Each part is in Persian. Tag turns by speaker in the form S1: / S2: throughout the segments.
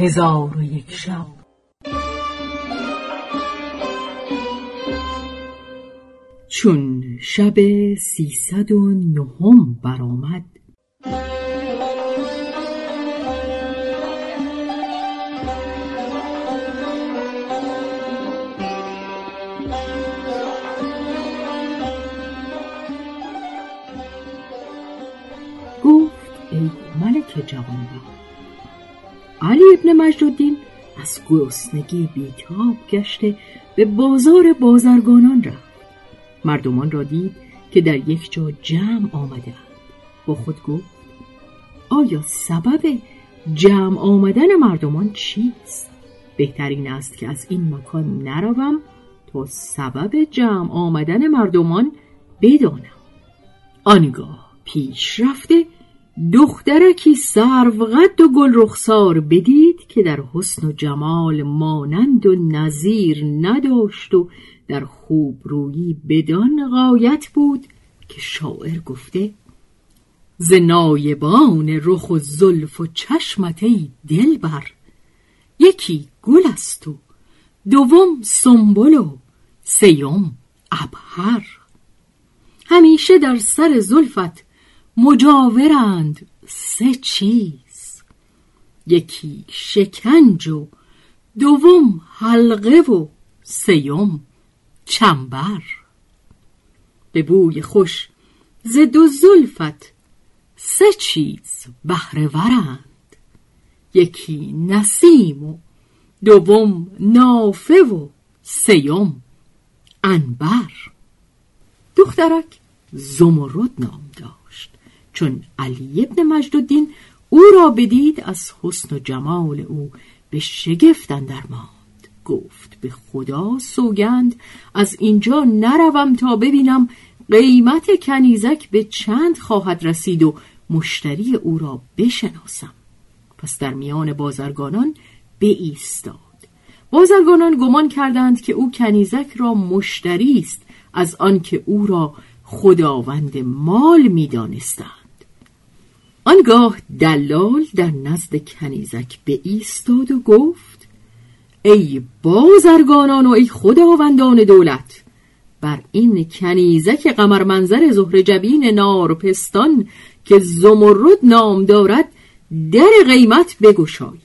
S1: هزار و یک شب. چون شب سیصد و نهم برآمد گفت ای ملک جوانبخت علی ابن مجدالدین از گرسنگی بیتاب گشته به بازار بازرگانان رفت. مردمان را دید که در یک جا جمع آمده با خود گفت آیا سبب جمع آمدن مردمان چیست؟ بهترین است که از این مکان نروم تا سبب جمع آمدن مردمان بدانم. آنگاه پیش رفته دخترکی سروقد و گل رخسار بدید که در حسن و جمال مانند و نظیر نداشت و در خوب رویی بدان غایت بود که شاعر گفته ز نایبان رخ و زلف و چشمت ای دلبر یکی گل است و دوم سنبل و سیم عبهر همیشه در سر زلفت مجاورند سه چیز. یکی شکنج و دوم حلقه و سیم چنبر. به بوی خوش ز دو زلفت سه چیز بهره ورند یکی نسیم و دوم نافه و سیم انبر. دخترک زمرد نام داشت چون علی ابن مجدالدین او را بدید از حسن و جمال او به شگفت اندر ماند. گفت به خدا سوگند از اینجا نروم تا ببینم قیمت کنیزک به چند خواهد رسید و مشتری او را بشناسم. پس در میان بازرگانان ایستاد. بازرگانان گمان کردند که او کنیزک را مشتری است از آنکه او را خداوند مال می‌دانستند. آنگاه دلال در نزد کنیزک به ایستاد و گفت ای بازرگانان و ای خداوندان دولت بر این کنیزک قمر منظر زهر جبین نارپستان که زمرد نام دارد در قیمت بگشایید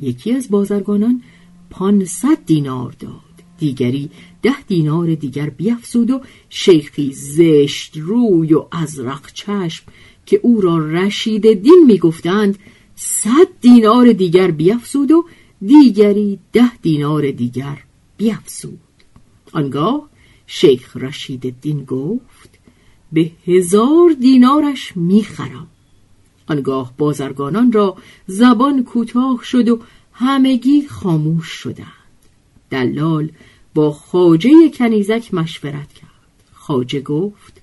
S1: یکی از بازرگانان پانصد دینار داد. دیگری ده دینار دیگر بیافزود و شیخی زشت روی و ازرق چشم که او را رشید دین می‌گفتند صد دینار دیگر بیافزود و دیگری ده دینار دیگر بیافزود آنگاه شیخ رشید دین گفت به هزار دینارش می‌خرم. آنگاه بازرگانان را زبان کوتاه شد و همگی خاموش شدند. دلال با خاجه کنیزک مشورت کرد. خاجه گفت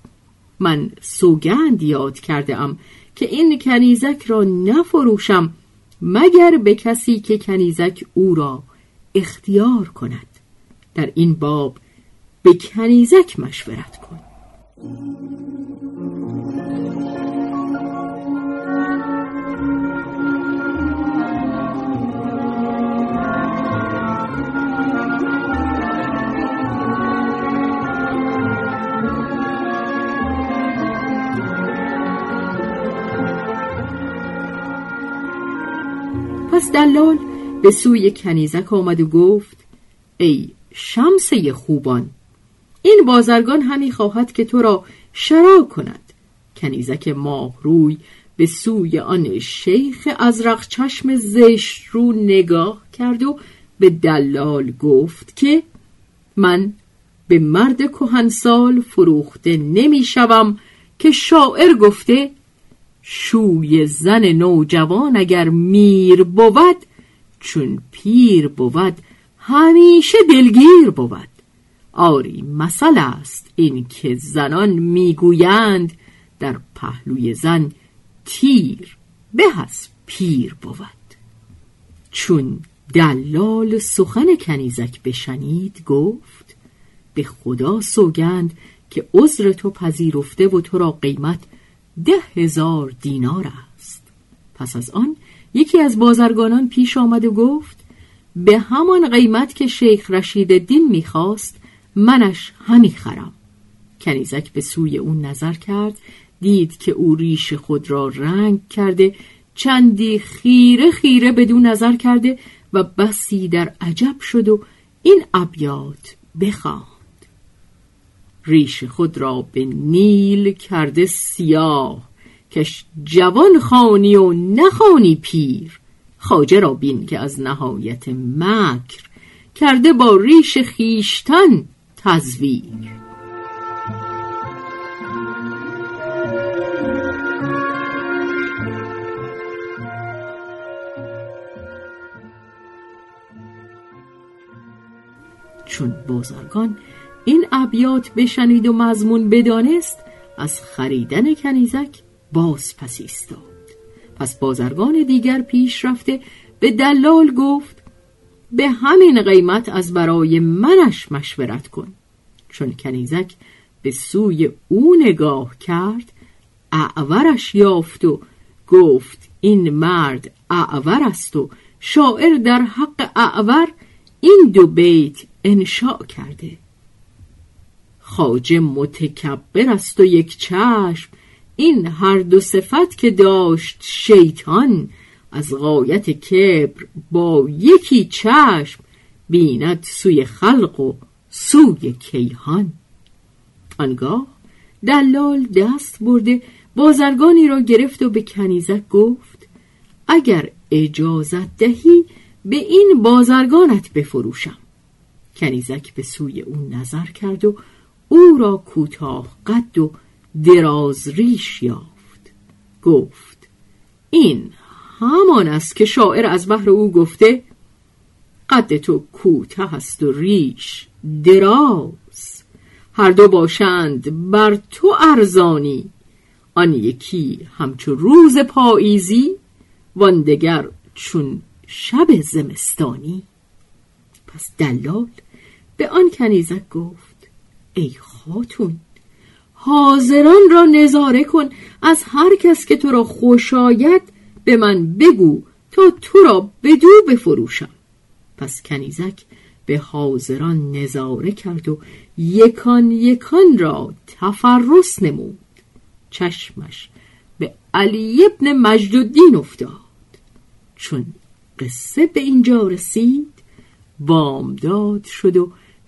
S1: من سوگند یاد کرده ام که این کنیزک را نفروشم مگر به کسی که کنیزک او را اختیار کند. در این باب به کنیزک مشورت کن. پس دلال به سوی کنیزک آمد و گفت ای شمسه خوبان این بازرگان همی خواهد که تو را شرا کند. کنیزک ماه روی به سوی آن شیخ ازرق چشم زشت رو نگاه کرد و به دلال گفت که من به مرد کهنسال فروخته نمی‌شوم که شاعر گفته شوی زن نوجوان اگر میر بود چون پیر بود همیشه دلگیر بود. آری مثل است این که زنان می‌گویند در پهلوی زن تیر به از پیر بود. چون دلال سخن کنیزک بشنید گفت به خدا سوگند که عذر تو پذیرفته و تو را قیمت ده هزار دینار است. پس از آن یکی از بازرگانان پیش آمد و گفت به همان قیمت که شیخ رشید دین می‌خواست منش همی خرم. کنیزک به سوی اون نظر کرد دید که او ریش خود را رنگ کرده چندی خیره خیره بدون نظر کرده و بسی در عجب شد و این ابیات بخواند. ریش خود را به نیل کرده سیاه کش جوان خانی و نخانی پیر. خاجه را بین که از نهایت مکر کرده با ریش خیشتن تزویر. چون بزرگان این ابیات بشنید و مضمون بدانست از خریدن کنیزک باز پس ایستاد. پس بازرگان دیگر پیش رفته به دلال گفت به همین قیمت از برای منش مشورت کن. چون کنیزک به سوی او نگاه کرد اعورش یافت و گفت این مرد اعور است و شاعر در حق اعور این دو بیت انشاء کرده. خاجه متکبر است و یک چشم. این هر دو صفت که داشت شیطان. از غایت کبر با یکی چشم بیند سوی خلق و سوی کیهان. آنگاه دلال دست برده بازرگانی را گرفت و به کنیزک گفت اگر اجازت دهی به این بازرگانت بفروشم. کنیزک به سوی او نظر کرد و او را کوتاه قد و دراز ریش یافت. گفت این همان است که شاعر از بحر او گفته قد تو کوته است و ریش دراز. هر دو باشند بر تو ارزانی. آن یکی همچو روز پاییزی وان دگر چون شب زمستانی. پس دلال به آن کنیزک گفت ای خاتون حاضران را نظاره کن از هر کس که تو را خوش آید به من بگو تا تو را بدو بفروشم. پس کنیزک به حاضران نظاره کرد و یکان یکان را تفرس نمود. چشمش به علی ابن مجدالدین افتاد. چون قصه به اینجا رسید بامداد شد و